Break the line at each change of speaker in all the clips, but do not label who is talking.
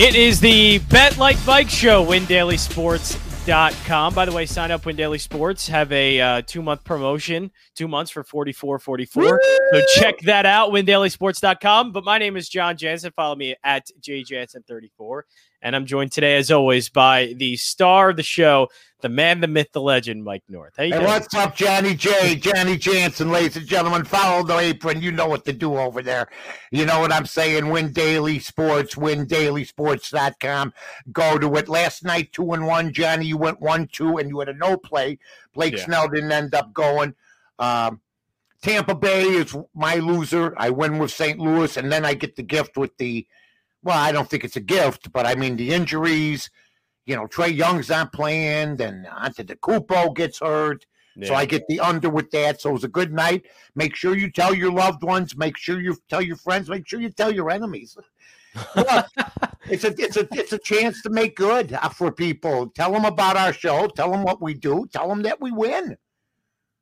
It is the Bet Like Bike Show, WinDailySports.com. By the way, sign up Win Daily Sports. Have a uh, two month promotion, two months for forty four forty four. So check that out, WinDailySports.com. But my name is John Jansen. Follow me at JJansen34. And I'm joined today, as always, by the star of the show, the man, the myth, the legend, Mike North.
Hey, what's up, Johnny J? Johnny Jansen, ladies and gentlemen. Follow the apron. You know what to do over there. You know what I'm saying. Win Daily Sports, windailysports.com. Go to it. Last night, two and one. Johnny, you went one, two, and you had a no play. Blake yeah. Snell didn't end up going. Um, Tampa Bay is my loser. I win with St. Louis, and then I get the gift with the – well, I don't think it's a gift, but I mean the injuries. You know, Trae Young's not playing, then Antetokounmpo gets hurt. Yeah. So I get the under with that. So it was a good night. Make sure you tell your loved ones. Make sure you tell your friends. Make sure you tell your enemies. Look, it's a it's a it's a chance to make good uh, for people. Tell them about our show. Tell them what we do. Tell them that we win.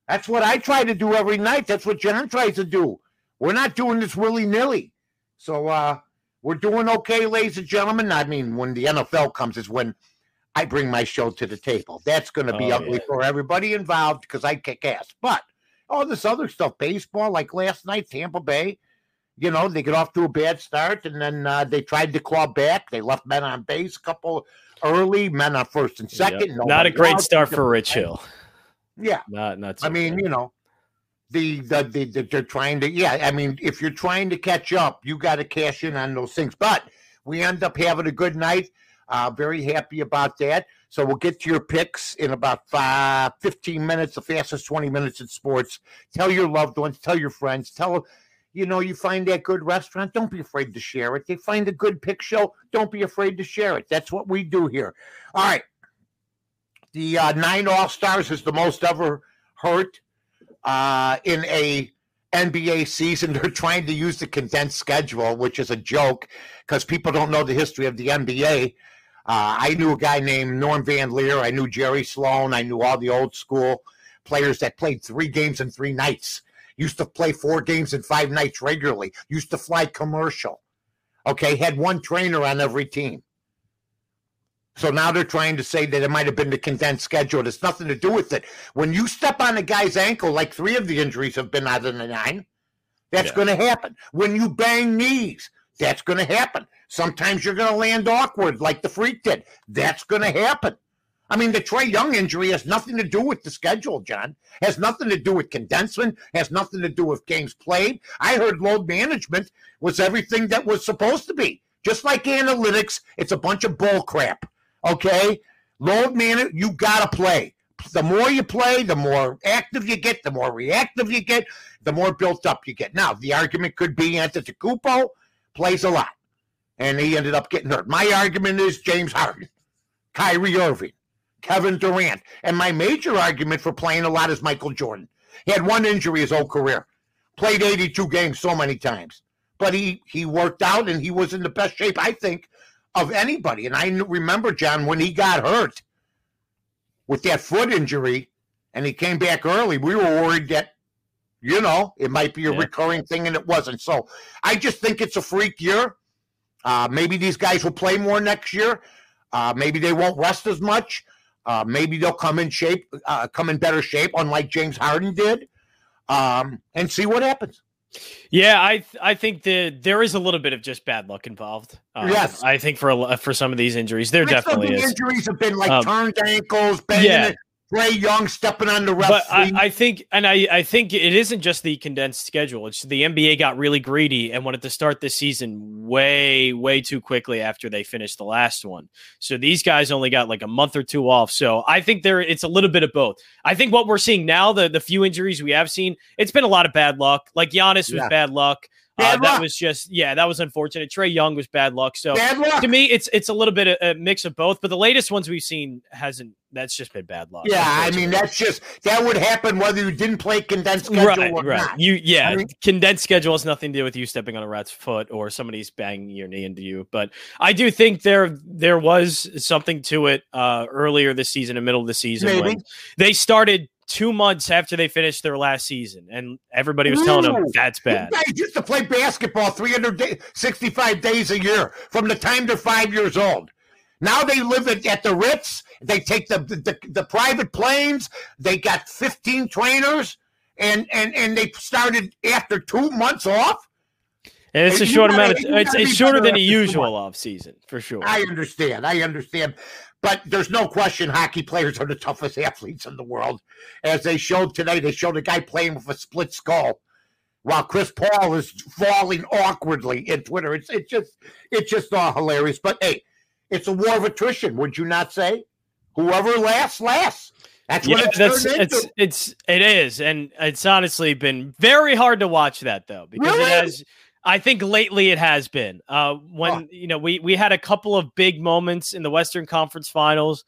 That's what I try to do every night. That's what John tries to do. We're not doing this willy nilly. So uh, we're doing okay, ladies and gentlemen. I mean, when the NFL comes is when I bring my show to the table. That's going to be oh, ugly yeah. for everybody involved because I kick ass. But all this other stuff, baseball, like last night, Tampa Bay, you know, they get off to a bad start and then uh, they tried to claw back. They left men on base a couple early, men on first and second.
Yep. Not a great start for Rich Hill.
Yeah.
Not, not so
I mean, you know, the, the, the, the they're trying to yeah i mean if you're trying to catch up you got to cash in on those things. But we end up having a good night. Uh very happy about that. So we'll get to your picks in about five, 15 minutes the fastest 20 minutes in sports. Tell your loved ones tell your friends tell you know you find that good restaurant don't be afraid to share it. They find a good pick show don't be afraid to share it. That's what we do here. All right. The uh, nine all stars is the most ever hurt uh, in a NBA season. They're trying to use the condensed schedule, which is a joke because people don't know the history of the NBA. Uh, I knew a guy named Norm Van Lier. I knew Jerry Sloan. I knew all the old school players that played three games in three nights. Used to play four games in five nights regularly. Used to fly commercial. Okay, had one trainer on every team. So now they're trying to say that it might have been the condensed schedule. It's nothing to do with it. When you step on a guy's ankle, like three of the injuries have been out of the nine, that's yeah. going to happen. When you bang knees, that's going to happen. Sometimes you're going to land awkward, like the freak did. That's going to happen. I mean, the Trae Young injury has nothing to do with the schedule, John. Has nothing to do with condensement. Has nothing to do with games played. I heard load management was everything that was supposed to be. Just like analytics, it's a bunch of bull crap. Okay, load man, you gotta play. The more you play, the more active you get, the more reactive you get, the more built up you get. Now, the argument could be Antetokounmpo plays a lot, and he ended up getting hurt. My argument is James Harden, Kyrie Irving, Kevin Durant, and my major argument for playing a lot is Michael Jordan. He had one injury his whole career, played 82 games so many times, but he he worked out and he was in the best shape I think of anybody. And I remember, John, when he got hurt with that foot injury and he came back early, we were worried that, you know, it might be a yeah. recurring thing and it wasn't. So I just think it's a freak year. Uh, maybe these guys will play more next year. Uh, maybe they won't rest as much. Uh, maybe they'll come in shape, uh, come in better shape, unlike James Harden did, um, and see what happens.
Yeah, I th- I think that there is a little bit of just bad luck involved. Um, yes, I think for a, for some of these injuries, there definitely is.
Injuries have been like um, turned ankles, banging yeah. Trae Young stepping on the ref.
But I, I, think, and I, I think it isn't just the condensed schedule. It's the NBA got really greedy and wanted to start this season way, way too quickly after they finished the last one. So these guys only got like a month or two off. So I think there, it's a little bit of both. I think what we're seeing now, the the few injuries we have seen, it's been a lot of bad luck. Like Giannis was bad luck. Uh, that was just yeah, that was unfortunate. Trae Young was bad luck. So luck. to me, it's it's a little bit of a mix of both. But the latest ones we've seen hasn't. That's just been bad luck.
Yeah, I mean that's just that would happen whether you didn't play condensed schedule right, or right. not.
You yeah, I mean, condensed schedule has nothing to do with you stepping on a rat's foot or somebody's banging your knee into you. But I do think there there was something to it uh, earlier this season, in the middle of the season, Maybe. when they started two months after they finished their last season, and everybody was telling them that's bad.
You guys used to play basketball 365 days a year from the time they're five years old. Now they live at, at the Ritz. They take the, the, the private planes. They got 15 trainers, and and and they started after two months off.
And it's a short gotta, amount of. It's, it's shorter than a usual off season for sure.
I understand. I understand. But there's no question hockey players are the toughest athletes in the world. As they showed today, they showed a guy playing with a split skull while Chris Paul is falling awkwardly in Twitter. It's it's just it's just all hilarious. But hey, it's a war of attrition, would you not say? Whoever lasts, lasts. That's yeah, what it's that's,
it's it's it is, and it's honestly been very hard to watch that though because really? it has I think lately it has been. Uh, when oh. you know we we had a couple of big moments in the Western Conference Finals.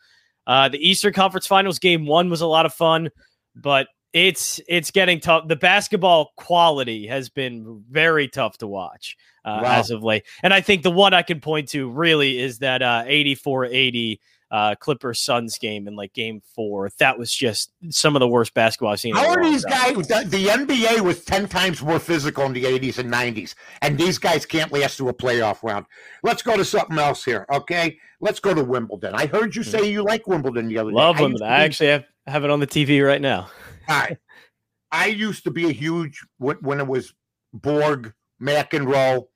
Uh, the Eastern Conference Finals game one was a lot of fun, but it's it's getting tough. The basketball quality has been very tough to watch uh, wow. as of late, and I think the one I can point to really is that uh, 84-80 uh, Clippers Suns game in like game four. That was just some of the worst basketball I've seen.
How are these guys? The, the, NBA was 10 times more physical in the 80s and 90s, and these guys can't last through a playoff round. Let's go to something else here, okay? Let's go to Wimbledon. I heard you say you like Wimbledon the other
Love
day.
Love Wimbledon. I, I actually have, have it on the TV right now.
All right. I used to be a huge, when it was Borg, McEnroe,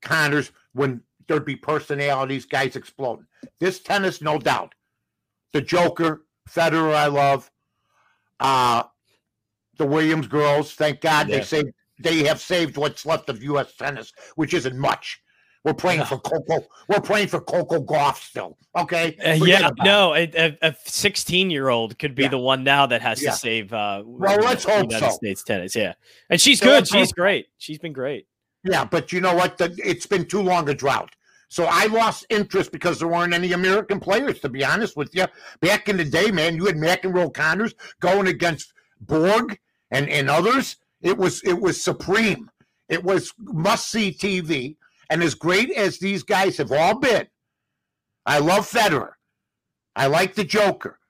Connors, when there'd be personalities, guys exploding. This tennis, no doubt. The Joker, Federer, I love. Uh, the Williams girls, thank God yeah. they saved. They have saved what's left of U.S. tennis, which isn't much. We're praying yeah. for Coco. We're praying for Coco Gauff still. Okay.
Uh, yeah. No, a 16 year old could be yeah. the one now that has yeah. to save. Uh,
well, let's hope United so.
States tennis. Yeah, and she's so good. She's great. She's been great.
Yeah, but you know what? The, it's been too long a drought. So I lost interest because there weren't any American players, to be honest with you. Back in the day, man, you had McEnroe Connors going against Borg and, and others. It was it was supreme. It was must see TV. And as great as these guys have all been, I love Federer. I like the Joker.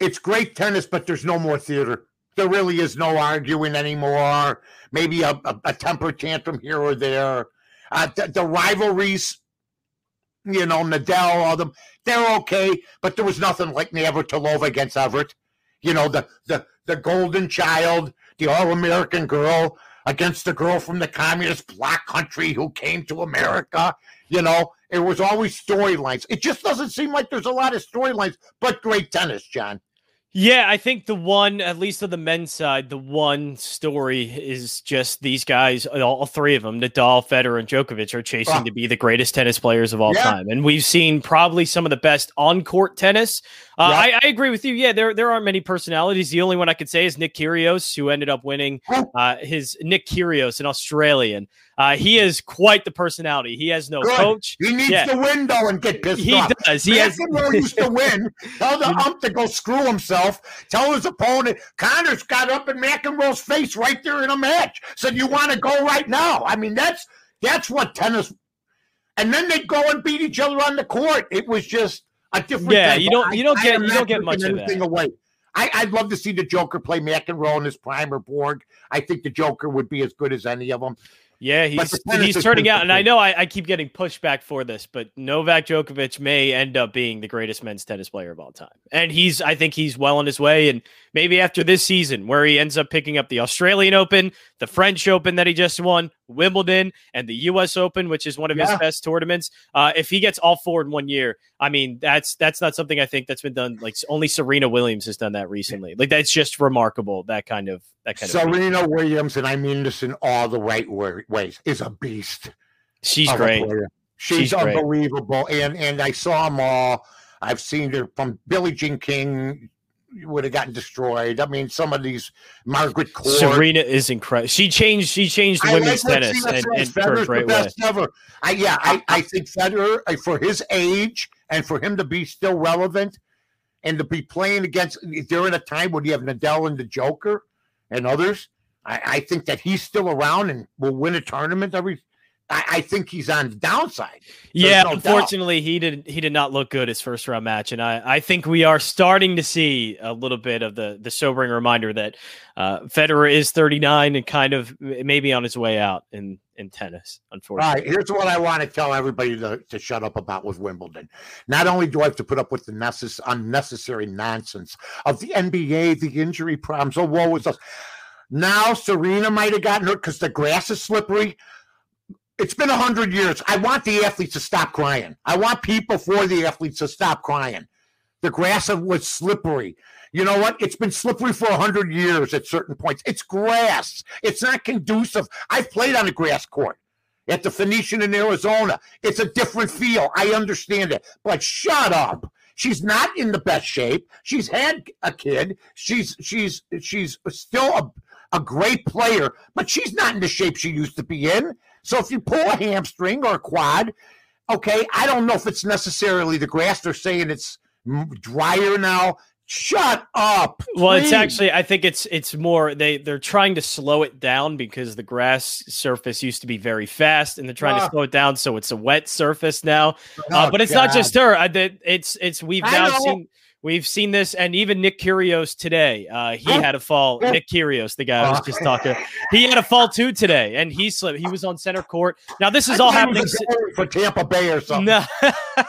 It's great tennis, but there's no more theater. There really is no arguing anymore. Maybe a, a, a temper tantrum here or there. Uh, the, the rivalries you know, Nadal, all them, they're okay, but there was nothing like Navratilova against Evert. You know, the the the golden child, the all American girl against the girl from the communist black country who came to America. You know, it was always storylines. It just doesn't seem like there's a lot of storylines, but great tennis, John.
Yeah, I think the one, at least on the men's side, the one story is just these guys, all three of them, Nadal, Federer, and Djokovic, are chasing oh. to be the greatest tennis players of all yeah. time. And we've seen probably some of the best on court tennis uh, yeah. I, I, agree with you. Yeah, there there aren't many personalities. The only one I could say is Nick Kyrgios, who ended up winning. Uh, his Nick Kyrgios, an Australian. Uh, he is quite the personality. He has no
Good.
coach.
He needs yeah. to win though and get pissed
he
off.
He does. He
has... used to win. Tell the ump to go screw himself. Tell his opponent. Connors got up in McEnroe's face right there in a match. Said, "You want to go right now?" I mean, that's that's what tennis. And then they'd go and beat each other on the court. It was just a different.
Yeah, you don't you don't I, get I you don't get much of that.
Away. I, I'd love to see the Joker play McEnroe in his prime or Borg. I think the Joker would be as good as any of them.
Yeah, he's he's turning out, and I know I, I, keep getting pushback for this, but Novak Djokovic may end up being the greatest men's tennis player of all time, and he's I think he's well on his way, and maybe after this season where he ends up picking up the Australian Open, the French Open that he just won, Wimbledon, and the U.S. Open, which is one of yeah. his best tournaments. Uh, if he gets all four in one year, I mean that's that's not something I think that's been done. Like only Serena Williams has done that recently. Like that's just remarkable. That kind of that kind
Serena of Williams, and I mean this in all the right ways, is a beast.
She's great.
She's, She's unbelievable, great. and and I saw them all. I've seen her from Billie Jean King would have gotten destroyed. I mean, some of these Margaret Court.
Serena is incredible. She changed. She changed women's like tennis and, and
Federer's the best way. ever. I, yeah, I, I think Federer uh, for his age and for him to be still relevant and to be playing against during a time when you have Nadal and the Joker and others. I, I think that he's still around and will win a tournament every I, I think he's on the downside.
Yeah,
no
unfortunately, he did he did not look good his first round match, and I, I think we are starting to see a little bit of the the sobering reminder that uh, Federer is 39 and kind of maybe on his way out in in tennis. Unfortunately,
All right, here's what I want to tell everybody to, to shut up about with Wimbledon. Not only do I have to put up with the necess- unnecessary nonsense of the NBA, the injury problems, oh, woe is us. Now Serena might have gotten hurt because the grass is slippery. It's been a hundred years. I want the athletes to stop crying. I want people for the athletes to stop crying. The grass was slippery. You know what? It's been slippery for a hundred years at certain points. It's grass. It's not conducive. I've played on a grass court at the Phoenician in Arizona. It's a different feel. I understand it. But shut up. She's not in the best shape. She's had a kid. She's she's she's still a, a great player, but she's not in the shape she used to be in. So if you pull a hamstring or a quad, okay, I don't know if it's necessarily the grass. They're saying it's drier now. Shut up.
Well, it's actually I think it's it's more they they're trying to slow it down because the grass surface used to be very fast and they're trying
Ah.
to slow it down so it's a wet surface now.
Oh,
uh, but it's not just her. I, it's it's we've
I
now
know.
seen we've seen this and even Nick Kyrgios today. Uh, he had a fall. Nick Kyrgios, the guy I was
Oh.
just talking. He had a fall too today and he slipped. He was on center court. Now this is all happening.
for Tampa Bay or something.
No,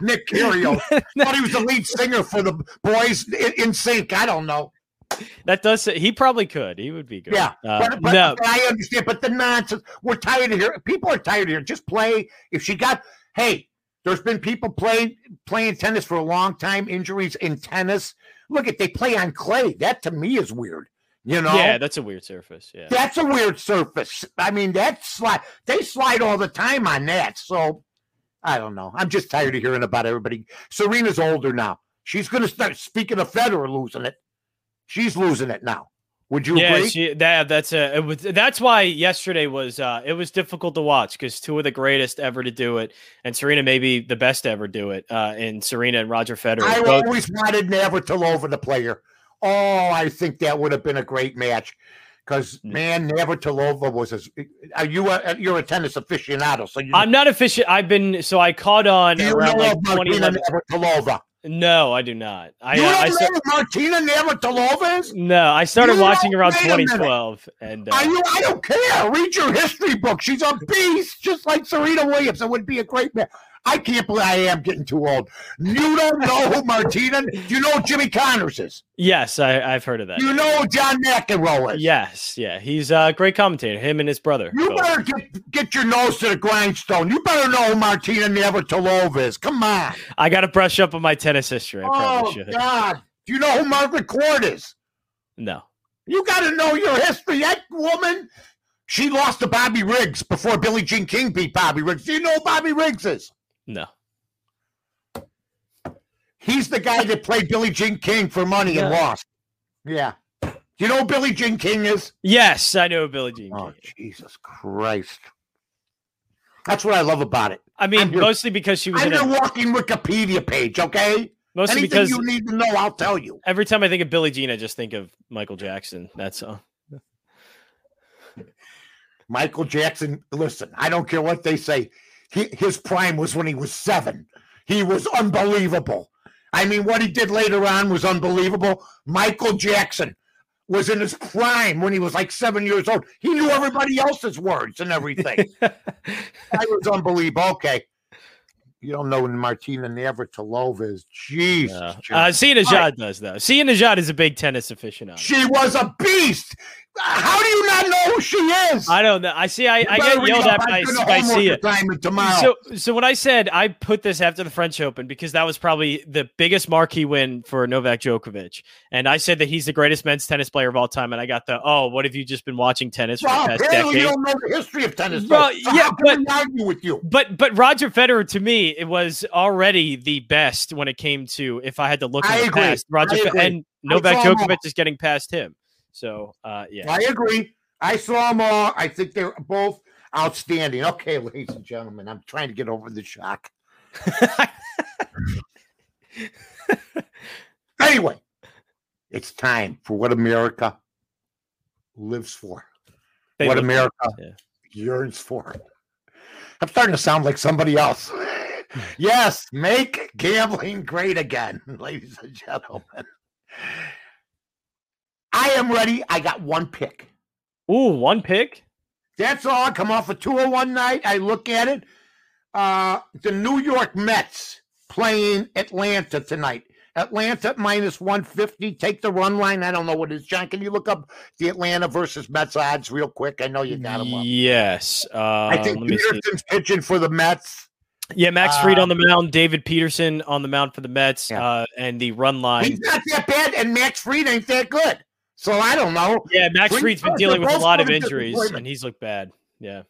Nick Kyrgios. thought he was the lead singer for the boys in, in sync. I don't know.
that does. He probably could. He would be good.
Yeah,
Uh,
but, but,
no.
I understand. But the nonsense. We're tired of here. People are tired of here. Just play. If she got, hey, there's been people playing playing tennis for a long time. Injuries in tennis. Look at they play on clay. That to me is weird. You know.
Yeah, that's a weird surface. Yeah.
That's a weird surface. I mean, that slide. They slide all the time on that. So I don't know. I'm just tired of hearing about everybody. Serena's older now. She's going to start. Speaking of Federer losing it, she's losing it now. Would you
yeah,
agree?
she, that that's a was, that's why yesterday was uh it was difficult to watch because two of the greatest ever to do it, and Serena maybe the best to ever do it. Uh, and Serena and Roger Federer.
I
both-
always wanted Navratilova to play her. Oh, I think that would have been a great match. Because
Mm.
man, Navratilova was. A, are you a, you're a tennis aficionado? So you,
I'm not efficient. I've been so I caught on
you
around
know
like
of
2011.
Navratilova?
No, I do not. I
you
uh,
don't
I
know
sta-
Martina Navratilova
no, I started
You
watching around
wait a minute.
2012, and uh,
you? I don't care. Read your history book. She's a beast, just like Serena Williams. It would be a great man. I can't believe I am getting too old. You don't know who Martina? Do you know who Jimmy Connors is?
yes, I, I've heard of that.
You know who John McEnroe is?
Yes, yeah, he's a great commentator. Him and his brother.
You
both.
better get, get your nose to the grindstone. You better know who Martina Navratilova is. Come on.
I got to brush up on my tennis history. I
Oh. God. Do you know who Margaret Court is?
No.
You got to know your history. That woman, she lost to Bobby Riggs before Billie Jean King beat Bobby Riggs. Do you know who Bobby Riggs is?
No.
He's the guy that played Billie Jean King for money and lost. Yeah. Do you know who Billie Jean King is?
Yes, I know Billie Jean
Oh,
King.
Jesus Christ. That's what I love about it.
I mean,
I'm your-
mostly because she was
I'm
in
your
a,
walking Wikipedia page, okay?
mostly
Anything
because
you need to know, I'll tell you.
every time I think of Billie Jean, I just think of Michael Jackson. That's all.
Michael Jackson, listen, I don't care what they say. He, his prime was when he was seven. He was unbelievable. I mean, what he did later on was unbelievable. Michael Jackson was in his prime when he was like seven years old. He knew everybody else's words and everything. that was unbelievable. Okay. You don't know when Martina Navratilova is. Jeez. John.
uh, Sia Nejad
right.
does though. Sia Nejad is a big tennis aficionado.
she was a beast. How do you not know who she is?
I don't know. I see. I, I get yelled at
on
by,
good
by
homework
Sia.
assignment tomorrow.
So, so when I said I put this after the French Open because that was probably the biggest marquee win for Novak Djokovic, and I said that he's the greatest men's tennis player of all time, and I got the oh, what have you just been watching tennis for
well,
the past
apparently you don't know the history of tennis.
Well.
So
yeah, but-
argue with you?
But but Roger Federer to me it was already the best when it came to if I had to look
I
at the
agree.
past. Roger Fe- and Novak Djokovic is getting past him. So uh, yeah.
I agree. I saw them all. I think they're both outstanding. Okay, ladies and gentlemen, I'm trying to get over the shock. Anyway, it's time for what America lives for,
They
what America
yeah.
yearns for. I'm starting to sound like somebody else. yes, make gambling great again, ladies and gentlemen. I am ready. I got one pick.
Ooh, one pick.
That's all. I come off a 201 night. I look at it. Uh, the New York Mets playing Atlanta tonight. Atlanta minus 150. Take the run line. I don't know what it is. John, can you look up the Atlanta versus Mets odds real quick? I know you got them up.
Yes. Uh,
I think Peterson's pitching for the Mets.
Yeah, Max Fried uh, on the mound, David Peterson on the mound for the Mets, yeah. uh, and the run line.
He's not that bad, and Max Fried ain't that good. So I don't know.
Yeah, Max Fried's been dealing with a lot of injuries, and he's looked bad. Yeah.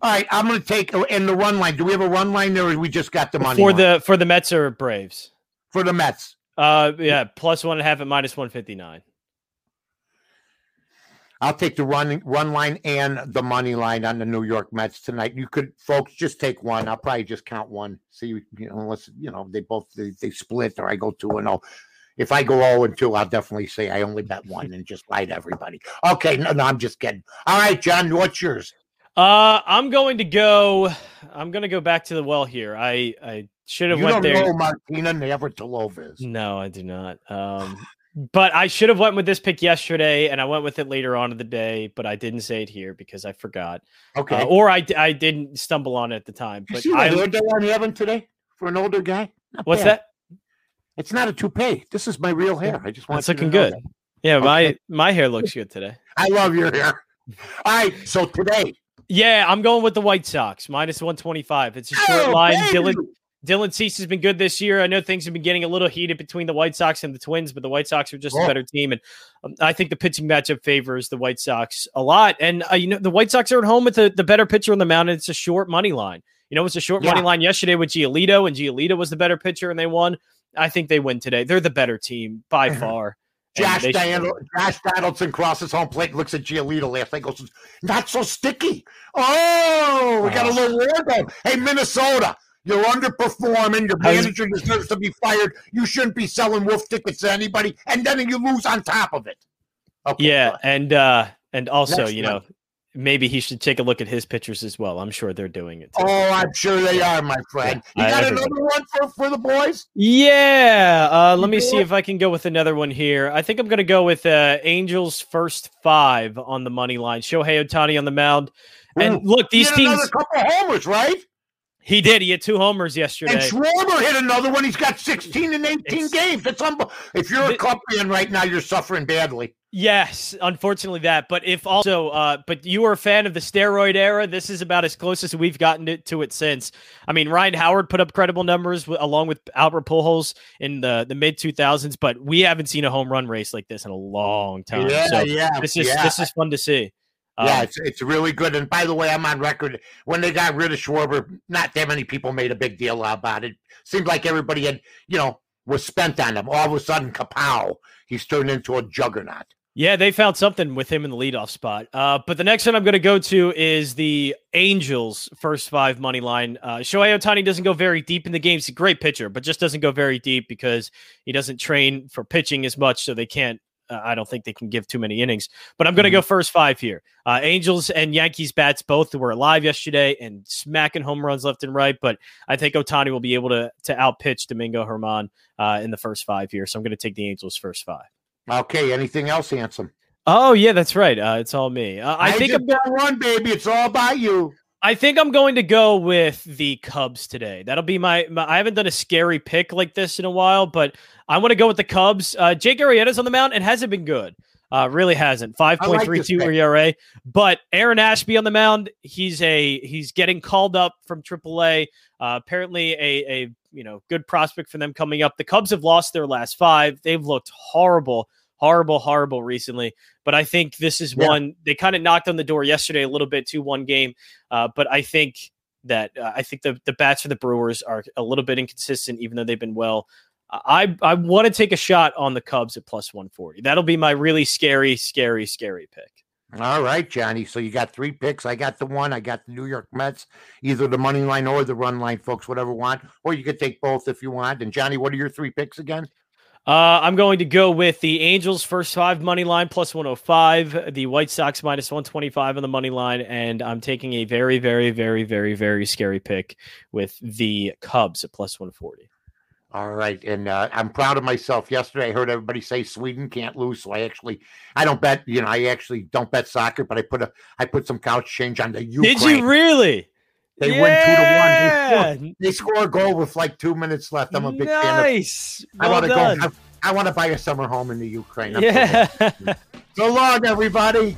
All right, I'm going to take in the run line. Do we have a run line there, or we just got the money
for
line?
the for the Mets or Braves?
For the Mets.
Uh, yeah, plus one and a half at minus one fifty nine.
I'll take the run run line and the money line on the New York Mets tonight. You could, folks, just take one. I'll probably just count one. See, you know, unless you know they both they, they split or I go two and zero. Oh. If I go zero and two, I'll definitely say I only bet one and just lie to everybody. Okay, no, no, I'm just kidding. All right, John, what's yours?
Uh, I'm going to go. I'm going to go back to the well here. I I should have went there. you don't.
Know Martina Navratilova is.
No, I do not. Um, but I should have went with this pick yesterday, and I went with it later on in the day, but I didn't say it here because I forgot.
Okay. Uh,
or I I didn't stumble on it at the time. But
you see
I
hairdo I'm having today for an older guy.
Not what's bad. that?
It's not a toupee. This is my real hair. I just want.
It's looking good. That. Yeah, okay. my my hair looks good today.
I love your hair. All right, so today
yeah, I'm going with the White Sox minus 125. It's a short oh, line. Baby. Dylan Dylan Cease has been good this year. I know things have been getting a little heated between the White Sox and the Twins, but the White Sox are just oh. a better team, and um, I think the pitching matchup favors the White Sox a lot. And uh, you know, the White Sox are at home with the, the better pitcher on the mound, and it's a short money line. You know, it's a short yeah. money line yesterday with Giolito, and Giolito was the better pitcher, and they won. I think they win today. They're the better team by mm-hmm. far.
Josh, Josh Donaldson crosses home plate, looks at Giolito last night, goes, not so sticky. Oh, we got a uh. little war going. Hey, Minnesota, you're underperforming. Your manager deserves to be fired. You shouldn't be selling wolf tickets to anybody, and then you lose on top of it.
Okay, yeah, and uh, and also, Next you know, maybe he should take a look at his pictures as well. I'm sure they're doing it.
Too. Oh, I'm sure they are, my friend. You got another one for, for the boys?
Yeah. Uh, let me see if I can go with another one here. I think I'm going to go with uh, Angels first five on the money line. Shohei Ohtani on the mound. And look, these teams.
A couple homers, right?
He did. He had two homers yesterday.
And Schwarber hit another one. He's got 16 and 18 it's, games. That's unbelievable. If you're a Cub fan right now, you're suffering badly.
Yes, unfortunately that. But if also, uh, but you were a fan of the steroid era, this is about as close as we've gotten to, to it since. I mean, Ryan Howard put up credible numbers w- along with Albert Pujols in the, the mid 2000s, but we haven't seen a home run race like this in a long time.
Yeah,
so
yeah,
this is
yeah.
this is fun to see.
Yeah, um, it's, it's really good. And by the way, I'm on record. When they got rid of Schwarber, not that many people made a big deal about it. Seemed like everybody had, you know, was spent on him. All of a sudden, kapow, he's turned into a juggernaut.
Yeah, they found something with him in the leadoff spot. Uh, but the next one I'm going to go to is the Angels' first five money line. Uh, Shohei Ohtani doesn't go very deep in the game. He's a great pitcher, but just doesn't go very deep because he doesn't train for pitching as much, so they can't uh, I don't think they can give too many innings, but I'm going to mm-hmm. go first five here. Uh, Angels and Yankees bats both were alive yesterday and smacking home runs left and right, but I think Ohtani will be able to to outpitch Domingo Germán uh, in the first five here. So I'm going to take the Angels first five.
Okay. Anything else, Handsome?
Oh yeah, that's right. Uh, it's all me. Uh, I, I think
I'm going one, baby. It's all about you.
I think I'm going to go with the Cubs today. That'll be my, my, I haven't done a scary pick like this in a while, but I want to go with the Cubs. Uh, Jake Arrieta's on the mound and hasn't been good. Uh, really hasn't. 5.32 like ERA. But Aaron Ashby on the mound, he's a he's getting called up from AAA. Uh, apparently a a you know good prospect for them coming up. The Cubs have lost their last five. They've looked horrible horrible, horrible recently. But I think this is yeah. one they kind of knocked on the door yesterday a little bit to one game. Uh, but I think that uh, I think the the bats for the Brewers are a little bit inconsistent, even though they've been well. I I want to take a shot on the Cubs at plus one forty. That'll be my really scary, scary, scary pick.
All right, Johnny. So you got three picks. I got the one. I got the New York Mets, either the money line or the run line, folks. Whatever want, or you could take both if you want. And Johnny, what are your three picks again?
Uh, I'm going to go with the Angels first five money line plus 105, the White Sox minus 125 on the money line, and I'm taking a very, very, very, very, very scary pick with the Cubs at plus 140.
All right, and uh, I'm proud of myself. Yesterday, I heard everybody say Sweden can't lose, so I actually, I don't bet. You know, I actually don't bet soccer, but I put a, I put some couch change on the Ukraine.
Did you really?
They yeah. win two to one. They score, they score, a goal with like two minutes left. I'm a big
nice.
fan of. Well I want to go. I, I want to buy a summer home in the Ukraine. yeah. so long, everybody.